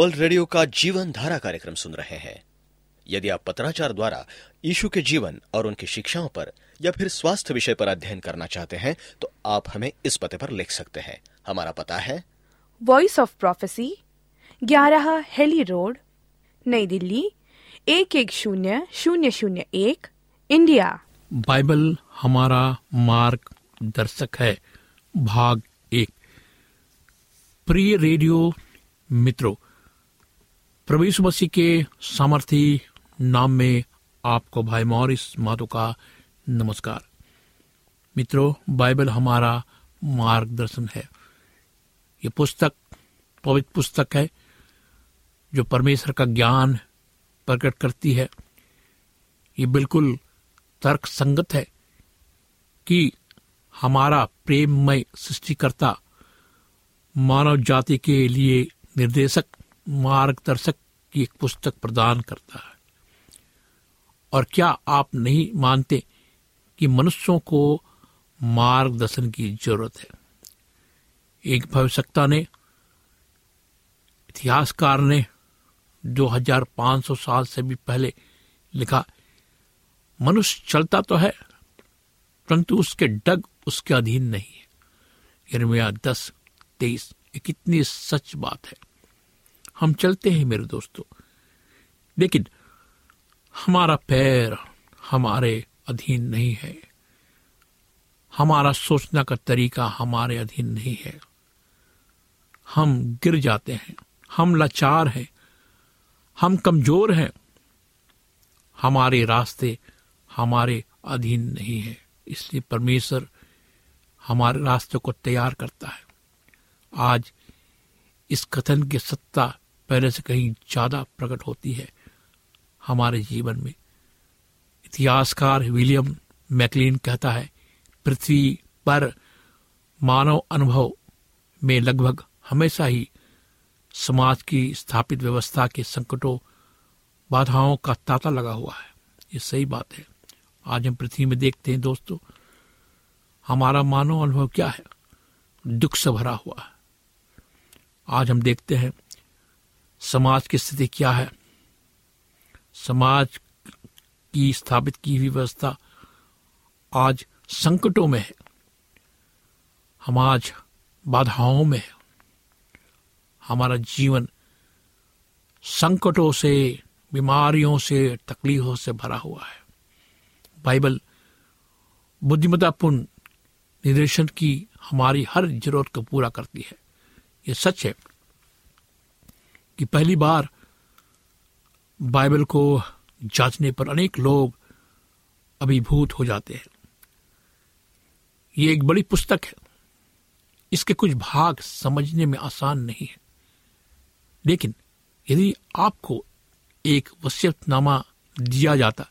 World radio का जीवन धारा कार्यक्रम सुन रहे हैं। यदि आप पत्राचार द्वारा यीशु के जीवन और उनकी शिक्षाओं पर या फिर स्वास्थ्य विषय पर अध्ययन करना चाहते हैं तो आप हमें इस पते पर लिख सकते हैं। हमारा पता है। वॉइस ऑफ़ प्रोफेसी ग्यारह हेली रोड नई दिल्ली एक एक शून्य शून्य शून्य एक इंडिया। बाइबल हमारा मार्ग दर्शक है भाग एक। प्रिय रेडियो मित्रों प्रभु यीशु मसीह के सामर्थी नाम में आपको भाई मॉरिस माधो का नमस्कार। मित्रों, बाइबल हमारा मार्गदर्शन है। ये पुस्तक, पवित्र पुस्तक है, जो परमेश्वर का ज्ञान प्रकट करती है। ये बिल्कुल तर्क संगत है कि हमारा प्रेममय सृष्टिकर्ता मानव जाति के लिए निर्देशक मार्गदर्शक की एक पुस्तक प्रदान करता है। और क्या आप नहीं मानते कि मनुष्यों को मार्गदर्शन की ज़रूरत है? एक भविष्यता ने, इतिहासकार ने 2500 साल से भी पहले लिखा, मनुष्य चलता तो है, परंतु उसके डग उसके अधीन नहीं है। यरमिया दस, तेईस, ये कितनी सच बात है। हम चलते हैं मेरे दोस्तों। लेकिन हमारा पैर हमारे अधीन नहीं है। हमारा सोचना का तरीका हमारे अधीन नहीं है। हम गिर जाते हैं। हम लाचार हैं। हम कमज़ोर हैं। हमारे रास्ते हमारे अधीन नहीं है। इसलिए परमेश्वर हमारे रास्ते को तैयार करता है। आज इस कथन की सत्ता पहले से कहीं ज़्यादा प्रकट होती है हमारे जीवन में। इतिहासकार विलियम मैकलिन कहता है, पृथ्वी पर मानव अनुभव में लगभग हमेशा ही समाज की स्थापित व्यवस्था के संकटों, बाधाओं का तांता लगा हुआ है। ये सही बात है। आज हम पृथ्वी में देखते हैं दोस्तों, हमारा मानव अनुभव क्या है? दुख से भरा हुआ है। आज हम देखते हैं समाज की स्थिति क्या है? समाज की स्थापित की हुई व्यवस्था आज संकटों में है। हम आज बाधाओं में है। हमारा जीवन संकटों से, बीमारियों से, तकलीफों से भरा हुआ है। बाइबल बुद्धिमतापूर्ण निर्देशन की हमारी हर ज़रूरत को पूरा करती है। ये सच है। कि पहली बार बाइबल को जांचने पर अनेक लोग अभिभूत हो जाते हैं। ये एक बड़ी पुस्तक है। इसके कुछ भाग समझने में आसान नहीं है। लेकिन यदि आपको एक वसीयतनामा दिया जाता,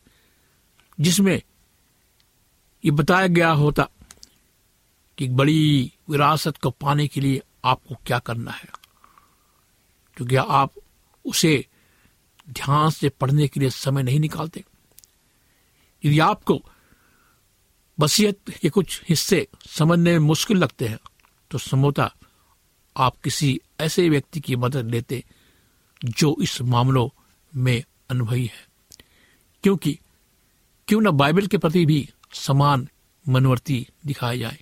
जिसमें ये बताया गया होता कि बड़ी विरासत को पाने के लिए आपको क्या करना है तो क्या आप उसे ध्यान से पढ़ने के लिए समय नहीं निकालते। यदि आपको वसीयत के कुछ हिस्से समझने में मुश्किल लगते हैं तो संभवतः आप किसी ऐसे व्यक्ति की मदद लेते जो इस मामलों में अनुभवी है। क्योंकि क्यों न बाइबल के प्रति भी समान मनवर्ती दिखाया जाए।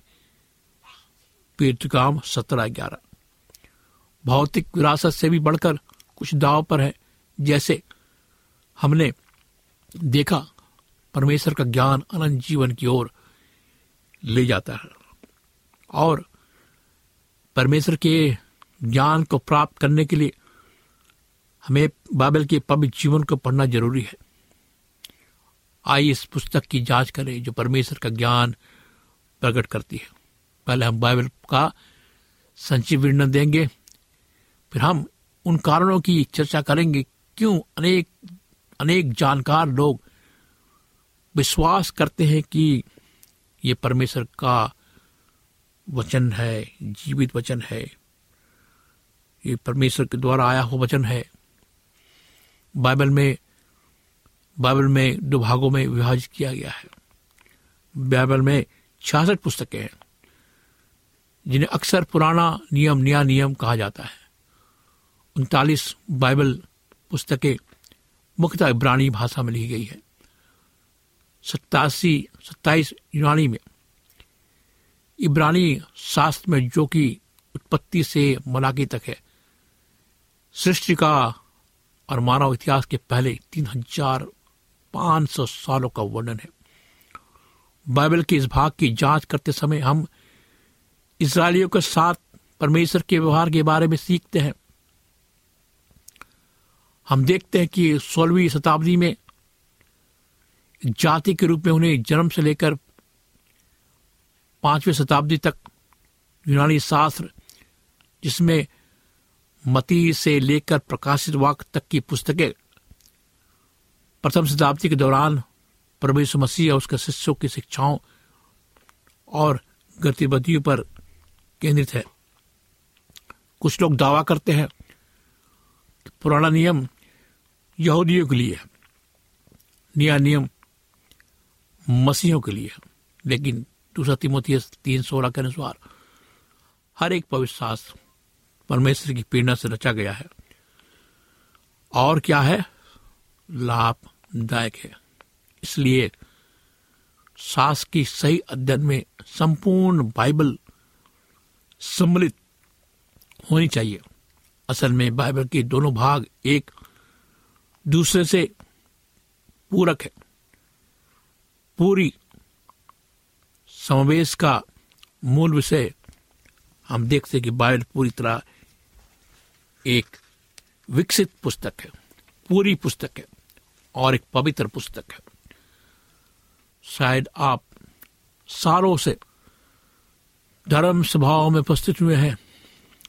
पेटकाम सत्रह ग्यारह। भौतिक विरासत से भी बढ़कर कुछ दाव पर है, जैसे हमने देखा परमेश्वर का ज्ञान अनंत जीवन की ओर ले जाता है और परमेश्वर के ज्ञान को प्राप्त करने के लिए हमें बाइबल के पवित्र जीवन को पढ़ना ज़रूरी है। आइए इस पुस्तक की जाँच करें जो परमेश्वर का ज्ञान प्रकट करती है। पहले हम बाइबल का संक्षिप्त वर्णन देंगे। फिर हम उन कारणों की चर्चा करेंगे, क्यों अनेक अनेक जानकार लोग विश्वास करते हैं कि ये परमेश्वर का वचन है, जीवित वचन है, ये परमेश्वर के द्वारा आया हुआ वचन है। बाइबल में बाइबल में दो भागों में विभाजित किया गया है। बाइबल में छियासठ पुस्तकें हैं, जिन्हें अक्सर पुराना नियम, नया नियम कहा जाता है। उनतालीस बाइबल पुस्तकें मुख्यतः इब्रानी भाषा में लिखी गई है। सत्तासी, सत्ताईस यूनानी में इब्रानी शास्त्र में जो कि उत्पत्ति से मलाकी तक है, सृष्टि का और मानव इतिहास के पहले तीन हज़ार पाँच सौ सालों का वर्णन है। बाइबल के इस भाग की जाँच करते समय हम इसराइलियों के साथ परमेश्वर के व्यवहार के बारे में सीखते हैं। हम देखते हैं कि सोलहवीं शताब्दी में जाति के रूप में उन्हें जन्म से लेकर पांचवी शताब्दी तक यूनानी शास्त्र, जिसमें मती से लेकर प्रकाशित वाक तक की पुस्तकें प्रथम शताब्दी के दौरान परमेश्वर मसीह और उसके शिष्यों की शिक्षाओं और गतिविधियों पर केंद्रित है। कुछ लोग दावा करते हैं, पुराना नियम यहूदियों के लिए नया नियम मसीहों के लिए। लेकिन दूसरा तिमोथी तीन सोलह के अनुसार, हर एक पवित्र शास्त्र परमेश्वर की प्रेरणा से रचा गया है। और क्या है? लाभदायक है। इसलिए सास की सही अध्ययन में संपूर्ण बाइबल सम्मिलित होनी चाहिए। असल में बाइबल के दोनों भाग एक दूसरे से पूरक है। पूरी समावेश का मूल विषय हम देखते हैं कि बाइबल पूरी तरह एक विकसित पुस्तक है। पूरी पुस्तक है और एक पवित्र पुस्तक है। शायद आप सालों से धर्म सभाओं में उपस्थित हुए हैं।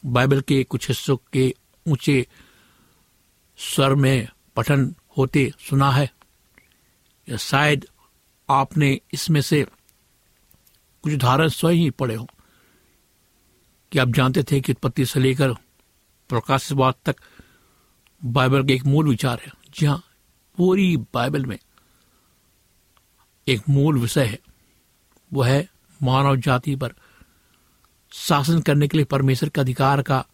बाइबल के कुछ हिस्सों के ऊँचे स्वर में पठन होते सुना है। या शायद आपने इसमें से कुछ उदाहरण स्वयं ही पढ़े हो। कि आप जानते थे कि उत्पत्ति से लेकर प्रकाशवाद तक बाइबल का एक मूल विचार है। जी हाँ पूरी बाइबल में एक मूल विषय है। वो है मानव जाति पर शासन करने के लिए परमेश्वर के अधिकार का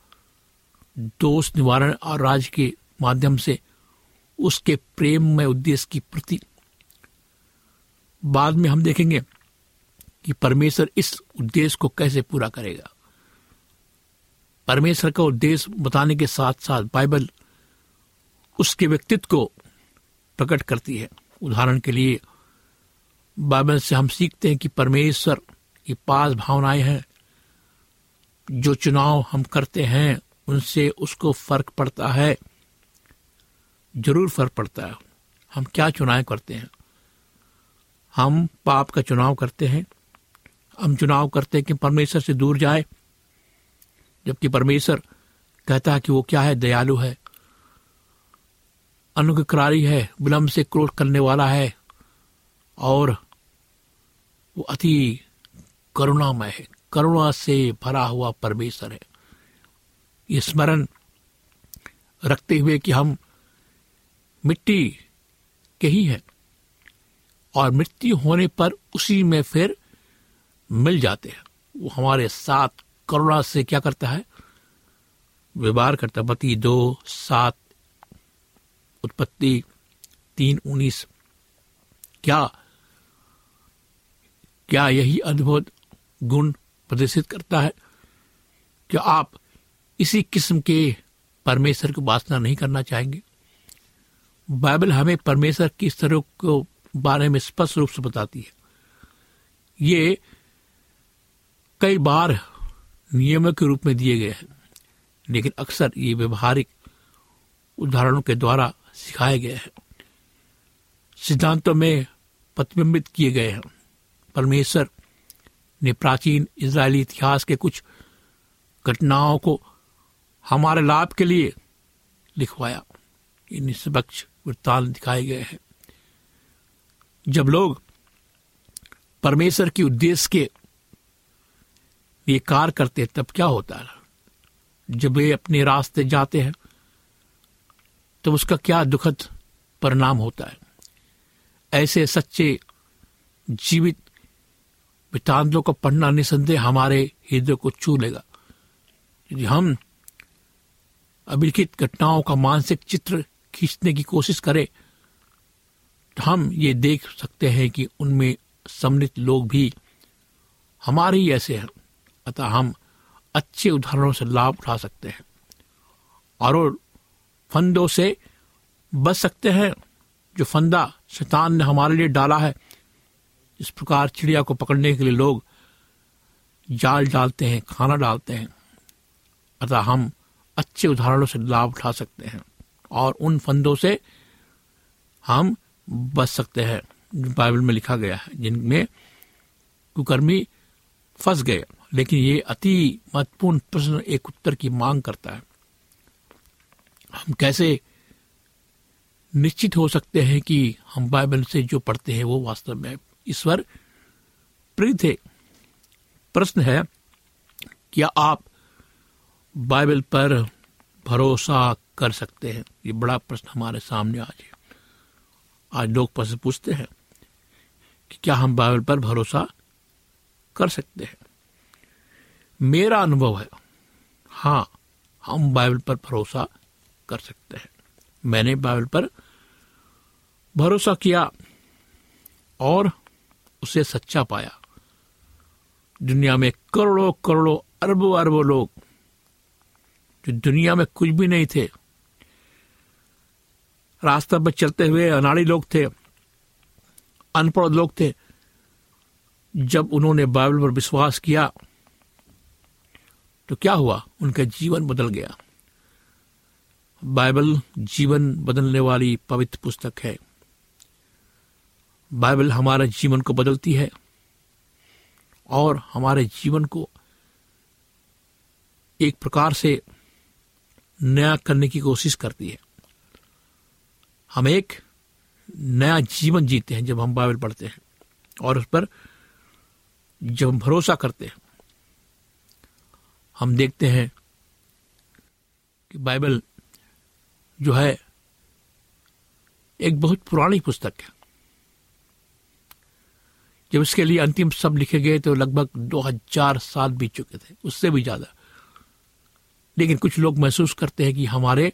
दोष निवारण और राज्य के माध्यम से उसके प्रेम में उद्देश्य की प्रति बाद में हम देखेंगे कि परमेश्वर इस उद्देश्य को कैसे पूरा करेगा। परमेश्वर का उद्देश्य बताने के साथ साथ बाइबल उसके व्यक्तित्व को प्रकट करती है। उदाहरण के लिए, बाइबल से हम सीखते हैं कि परमेश्वर की पास भावनाएँ हैं। जो चुनाव हम करते हैं, उनसे उसको फ़र्क पड़ता है। ज़रूर फ़र्क पड़ता है। हम क्या चुनाव करते हैं? हम पाप का चुनाव करते हैं। हम चुनाव करते हैं कि परमेश्वर से दूर जाए। जबकि परमेश्वर कहता है कि वो क्या है? दयालु है। अनुग्रहकारी है। विलंब से क्रोध करने वाला है। और वो अति करुणामय है। करुणा से भरा हुआ परमेश्वर है। ये स्मरण रखते हुए कि हम मिट्टी के ही है। और मृत्यु होने पर उसी में फिर मिल जाते हैं। वो हमारे साथ करुणा से क्या करता है? व्यवहार करता है। पति दो, सात, उत्पत्ति तीन, उन्नीस। क्या? क्या यही अद्भुत गुण प्रदर्शित करता है? क्या आप इसी किस्म के परमेश्वर की उपासना नहीं करना चाहेंगे? बाइबल हमें परमेश्वर की स्तरों को बारे में स्पष्ट रूप से बताती है। ये कई बार नियमों के रूप में दिए गए हैं, लेकिन अक्सर ये व्यवहारिक उदाहरणों के द्वारा सिखाए गए हैं। सिद्धांतों में प्रतिबिंबित किए गए हैं। परमेश्वर ने प्राचीन इजरायली इतिहास के कुछ घटनाओं को हमारे लाभ के लिए लिखवाया। निष्पक्ष वृत्तांत दिखाए गए हैं। जब लोग परमेश्वर के उद्देश्य के लिए कार्य करते हैं, तब क्या होता है? जब वे अपने रास्ते जाते हैं तो उसका क्या दुखद परिणाम होता है? ऐसे सच्चे जीवित वृत्तांतों को पढ़ना निसंदेह हमारे हृदय को छू लेगा। हम अभिलिखित घटनाओं का मानसिक चित्र खींचने की कोशिश करें। तो हम ये देख सकते हैं कि उनमें सम्मिलित लोग भी हमारे ही ऐसे हैं, अतः हम अच्छे उदाहरणों से लाभ उठा सकते हैं। और फंदों से बच सकते हैं, जो फंदा शैतान ने हमारे लिए डाला है। इस प्रकार चिड़िया को पकड़ने के लिए लोग जाल डालते हैं, खाना डालते हैं, अतः हम अच्छे उदाहरणों से लाभ उठा सकते हैं। और उन फंदों से हम बच सकते हैं, जो बाइबल में लिखा गया है, जिनमें कुकर्मी फंस गए। लेकिन ये अति महत्वपूर्ण प्रश्न, एक उत्तर की मांग करता है। हम कैसे निश्चित हो सकते हैं कि हम बाइबल से जो पढ़ते हैं, वो वास्तव में ईश्वर प्रीत है? प्रश्न है, क्या आप बाइबल पर भरोसा कर सकते हैं? ये बड़ा प्रश्न हमारे सामने आज है। आज लोग पूछते हैं कि क्या हम बाइबल पर भरोसा कर सकते हैं? मेरा अनुभव है हाँ हम बाइबल पर भरोसा कर सकते हैं। मैंने बाइबल पर भरोसा किया और उसे सच्चा पाया। दुनिया में करोड़ों करोड़ों अरबों अरबों लोग जो दुनिया में कुछ भी नहीं थे। रास्ता पर चलते हुए अनाड़ी लोग थे, अनपढ़ लोग थे। जब उन्होंने बाइबल पर विश्वास किया तो क्या हुआ? उनका जीवन बदल गया। बाइबल जीवन बदलने वाली पवित्र पुस्तक है। बाइबल हमारे जीवन को बदलती है और हमारे जीवन को एक प्रकार से नया करने की कोशिश करती है। हम एक नया जीवन जीते हैं जब हम बाइबल पढ़ते हैं और उस पर जब हम भरोसा करते हैं, हम देखते हैं कि बाइबल जो है एक बहुत पुरानी पुस्तक है। जब इसके लिए अंतिम शब्द लिखे गए तो लगभग 2000 साल बीत चुके थे, उससे भी ज़्यादा। लेकिन कुछ लोग महसूस करते हैं कि हमारे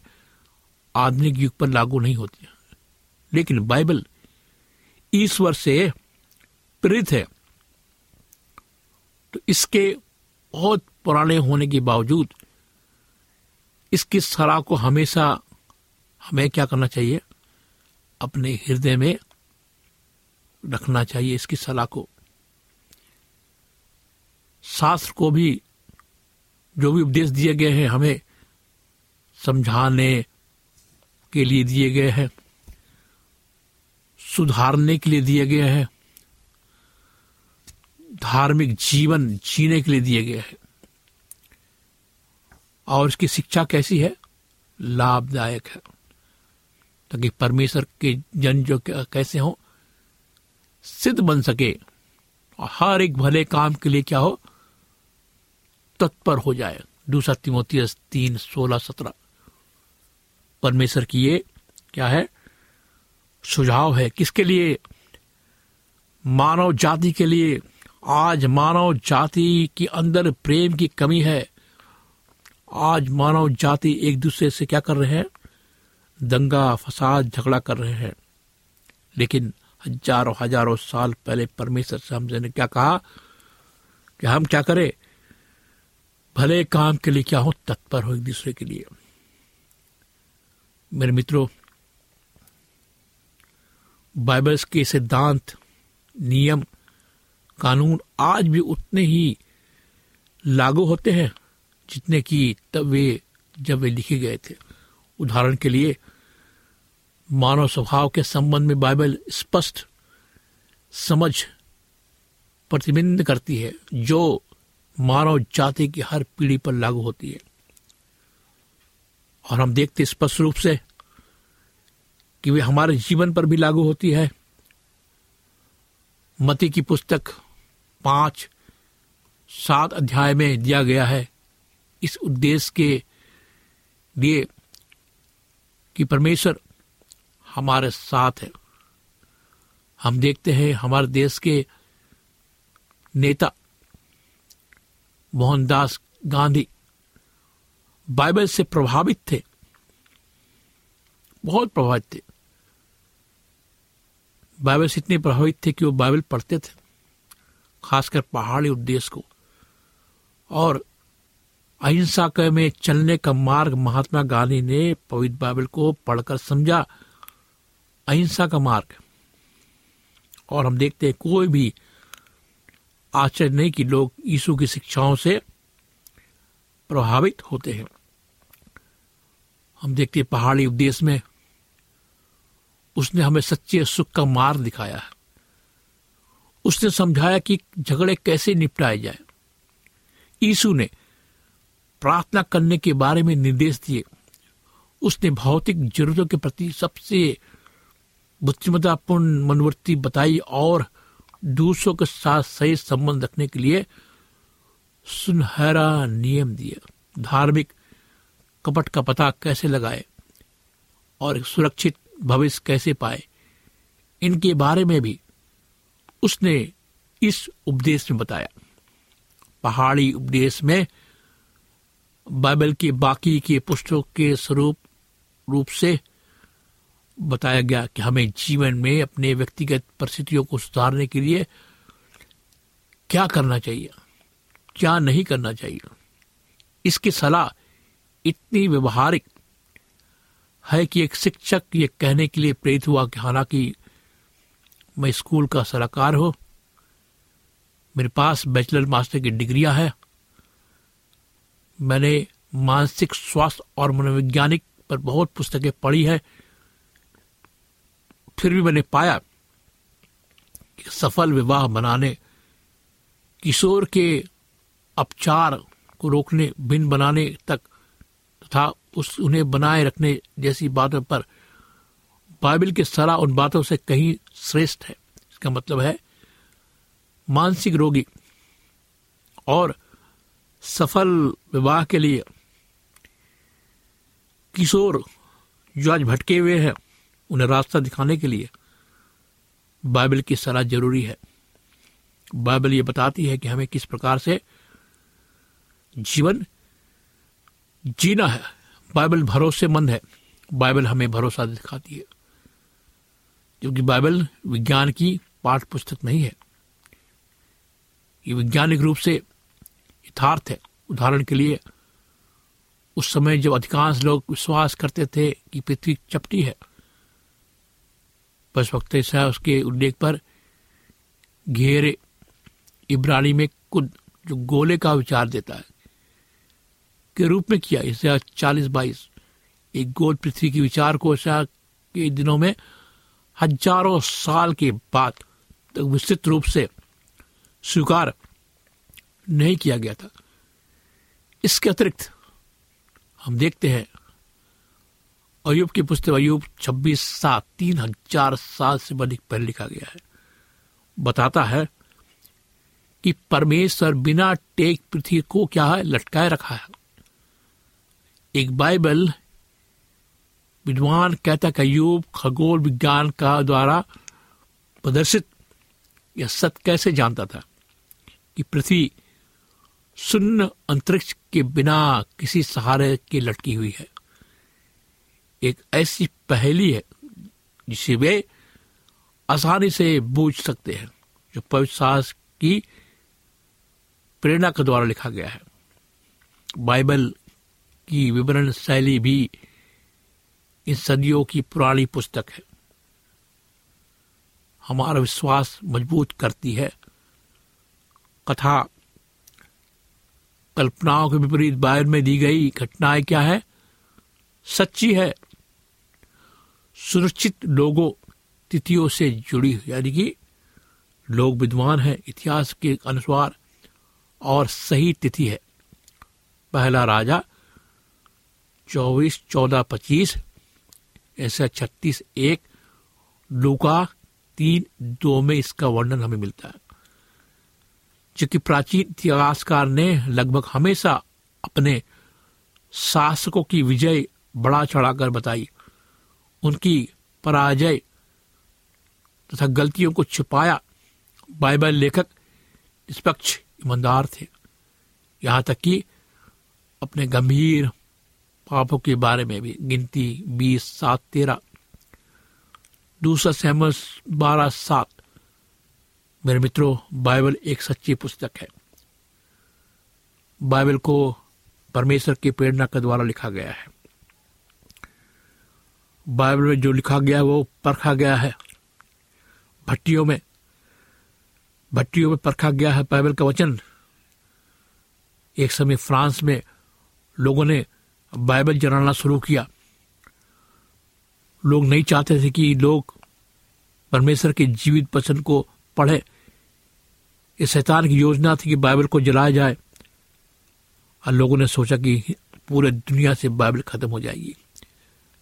आधुनिक युग पर लागू नहीं होती लेकिन बाइबल ईश्वर से प्रेरित है। तो इसके बहुत पुराने होने के बावजूद इसकी सलाह को हमेशा हमें क्या करना चाहिए? अपने हृदय में रखना चाहिए इसकी सलाह को। शास्त्र को भी जो भी उपदेश दिए गए हैं, हमें समझाने के लिए दिए गए हैं, सुधारने के लिए दिए गए हैं, धार्मिक जीवन जीने के लिए दिए गए हैं। और इसकी शिक्षा कैसी है? लाभदायक है। ताकि परमेश्वर के जन जो कैसे हो, सिद्ध बन सके। और हर एक भले काम के लिए क्या हो तत्पर हो जाए। दूसरा तिमोती तीन, सोलह, सत्रह। परमेश्वर की ये क्या है? सुझाव है। किसके लिए? मानव जाति के लिए। आज मानव जाति के अंदर प्रेम की कमी है। आज मानव जाति एक दूसरे से क्या कर रहे हैं? दंगा, फसाद, झगड़ा कर रहे हैं। लेकिन हज़ारों हज़ारों साल पहले परमेश्वर से हमसे ने क्या कहा? कि हम क्या करें? भले काम के लिए क्या हो, तत्पर हो एक दूसरे के लिए। मेरे मित्रों बाइबल्स के सिद्धांत, नियम, कानून आज भी उतने ही लागू होते हैं, जितने कि तब वे, जब वे लिखे गए थे। उदाहरण के लिए, मानव स्वभाव के संबंध में बाइबल स्पष्ट, समझ प्रतिबिंब करती है। जो मानव जाति की हर पीढ़ी पर लागू होती है। और हम देखते स्पष्ट रूप से कि वे हमारे जीवन पर भी लागू होती है। मती की पुस्तक पाँच, सात अध्याय में दिया गया है। इस उद्देश्य के लिए कि परमेश्वर हमारे साथ है। हम देखते हैं हमारे देश के नेता मोहनदास गांधी बाइबल से प्रभावित थे। बहुत प्रभावित थे। बाइबल से इतने प्रभावित थे कि वो बाइबल पढ़ते थे, खासकर पहाड़ी उपदेश को। और अहिंसा के में चलने का मार्ग महात्मा गांधी ने पवित्र बाइबल को पढ़कर समझा। अहिंसा का मार्ग। और हम देखते हैं कोई भी आश्चर्य नहीं कि लोग यीशु की शिक्षाओं से प्रभावित होते हैं। हम देखते हैं पहाड़ी उपदेश में उसने हमें सच्चे सुख का मार्ग दिखाया है। उसने समझाया कि झगड़े कैसे निपटाए जाए। यीशु ने प्रार्थना करने के बारे में निर्देश दिए। उसने भौतिक जरूरतों के प्रति सबसे बुद्धिमतापूर्ण मनोवृत्ति बताई और दूसरों के साथ सही संबंध रखने के लिए सुनहरा नियम दिए धार्मिक कपट का पता कैसे लगाए और सुरक्षित भविष्य कैसे पाए, इनके बारे में भी उसने इस उपदेश में बताया। पहाड़ी उपदेश में बाइबल के बाकी के पुस्तकों के स्वरूप रूप से बताया गया कि हमें जीवन में अपने व्यक्तिगत परिस्थितियों को सुधारने के लिए क्या करना चाहिए, क्या नहीं करना चाहिए। इसकी सलाह इतनी व्यवहारिक है कि एक शिक्षक ये कहने के लिए प्रेरित हुआ कि हालाँकि मैं स्कूल का सलाहकार हो, मेरे पास बैचलर मास्टर की डिग्रियाँ है, मैंने मानसिक स्वास्थ्य और मनोवैज्ञानिक पर बहुत पुस्तकें पढ़ी है फिर भी मैंने पाया कि सफल विवाह बनाने किशोर के अपचार को रोकने भिन्न बनाने तक तथा उस, उन्हें बनाए रखने जैसी बातों पर बाइबल की सलाह उन बातों से कहीं श्रेष्ठ है। इसका मतलब है, मानसिक रोगी और सफल विवाह के लिए किशोर जो आज भटके हुए हैं उन्हें रास्ता दिखाने के लिए। बाइबल की सलाह ज़रूरी है। बाइबल ये बताती है कि हमें किस प्रकार से जीवन जीना है। बाइबल भरोसेमंद है। बाइबल हमें भरोसा दिखाती है। क्योंकि बाइबल विज्ञान की पाठ पुस्तक नहीं है। ये वैज्ञानिक रूप से यथार्थ है। उदाहरण के लिए, उस समय जब अधिकांश लोग विश्वास करते थे कि पृथ्वी चपटी है बस वक्त उसके उल्लेख पर घेरे इब्रानी में कुद जो गोले का विचार देता है, के रूप में किया। इसे चालीस बाईस, एक गोल पृथ्वी के विचार को ऐसा के दिनों में हज़ारों साल के बाद तक विस्तृत रूप से स्वीकार नहीं किया गया था। इसके अतिरिक्त हम देखते हैं अयुब की पुस्तक अयुब छब्बीस सात तीन हज़ार साल से अधिक पहले लिखा गया है। बताता है कि परमेश्वर बिना टेक पृथ्वी को क्या है? लटकाए रखा है। एक बाइबल विद्वान कहता है अयुब खगोल विज्ञान का द्वारा प्रदर्शित यह सत्य कैसे जानता था कि पृथ्वी शून्य अंतरिक्ष के बिना किसी सहारे के लटकी हुई है? एक ऐसी पहेली है, जिसे वे आसानी से बूझ सकते हैं, जो पवित्र साहस की प्रेरणा के द्वारा लिखा गया है। बाइबल की विवरण शैली भी इन सदियों की पुरानी पुस्तक है। हमारा विश्वास मज़बूत करती है। कथा कल्पनाओं के विपरीत बाइबल में दी गई घटनाएँ क्या है? सच्ची है सुनिश्चित लोगों तिथियों से जुड़ी यानी कि लोग विद्वान हैं, इतिहास के अनुसार और सही तिथि है। पहला राजा चौबीस चौदह पच्चीस, ऐसा छत्तीस एक, लुका तीन दो में इसका वर्णन हमें मिलता है। जबकि प्राचीन इतिहासकार ने लगभग हमेशा अपने शासकों की विजय बड़ा चढ़ाकर बताई उनकी पराजय तथा गलतियों को छिपाया। बाइबल लेखक निष्पक्ष ईमानदार थे। यहाँ तक कि अपने गंभीर पापों के बारे में भी, गिनती बीस, सात, तेरह। दूसरा सहमत बारह, सात। मेरे मित्रों, बाइबल एक सच्ची पुस्तक है। बाइबल को परमेश्वर की प्रेरणा के द्वारा लिखा गया है। बाइबल में जो लिखा गया वो परखा गया है। भट्टियों में भट्टियों में परखा गया है बाइबल का वचन। एक समय फ्रांस में लोगों ने बाइबल जलाना शुरू किया। लोग नहीं चाहते थे कि लोग परमेश्वर के जीवित वचन को पढ़े। ये शैतान की योजना थी कि बाइबल को जलाया जाए। और लोगों ने सोचा कि पूरे दुनिया से बाइबल खत्म हो जाएगी।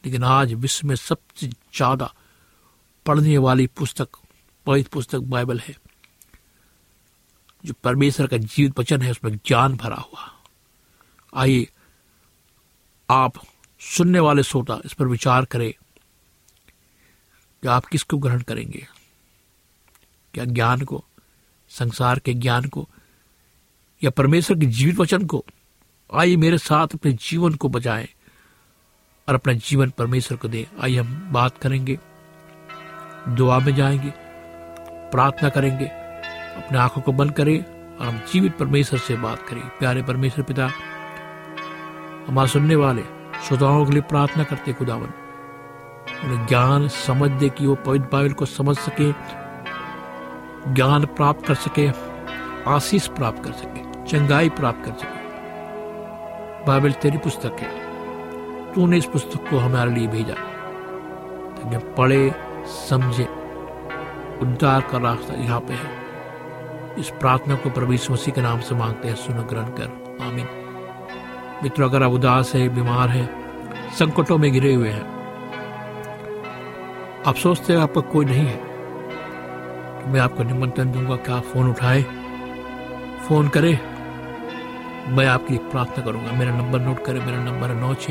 लेकिन आज विश्व में सबसे ज़्यादा पढ़ने वाली पुस्तक पवित्र पुस्तक बाइबल है, जो परमेश्वर का जीवित वचन है, उसमें ज्ञान भरा हुआ। आइए, आप सुनने वाले श्रोता, इस पर विचार करें कि आप किसको ग्रहण करेंगे? क्या ज्ञान को, संसार के ज्ञान को, या परमेश्वर के जीवित वचन को? आइए मेरे साथ अपने जीवन को बचाएँ और अपना जीवन परमेश्वर को दें। आइए हम बात करेंगे, दुआ में जाएँगे, प्रार्थना करेंगे, अपने आँखों को बंद करें और हम जीवित परमेश्वर से बात करें। प्यारे परमेश्वर पिता हमारे सुनने वाले श्रोताओं के लिए प्रार्थना करते खुदावन। उन्हें ज्ञान समझ दे कि वो पवित्र बाइबल को समझ सके, ज्ञान प्राप्त कर सके, आशीष प्राप्त कर सके, चंगाई प्राप्त कर सके। बाइबल तेरी पुस्तक है। तूने इस पुस्तक को हमारे लिए भेजा। ताकि पढ़े, समझे, उद्धार का रास्ता यहाँ पे है। इस प्रार्थना को प्रभु मसीह के नाम से मांगते हैं, सुनो, ग्रहण कर। आमीन। मित्रों, अगर आप उदास है, बीमार है, संकटों में घिरे हुए हैं, आप सोचते हैं आपका कोई नहीं है तो मैं आपको निमंत्रण दूँगा कि आप फ़ोन उठाए, फ़ोन करें। मैं आपकी प्रार्थना करूँगा। मेरा नंबर नोट करें, मेरा नंबर है नौ छ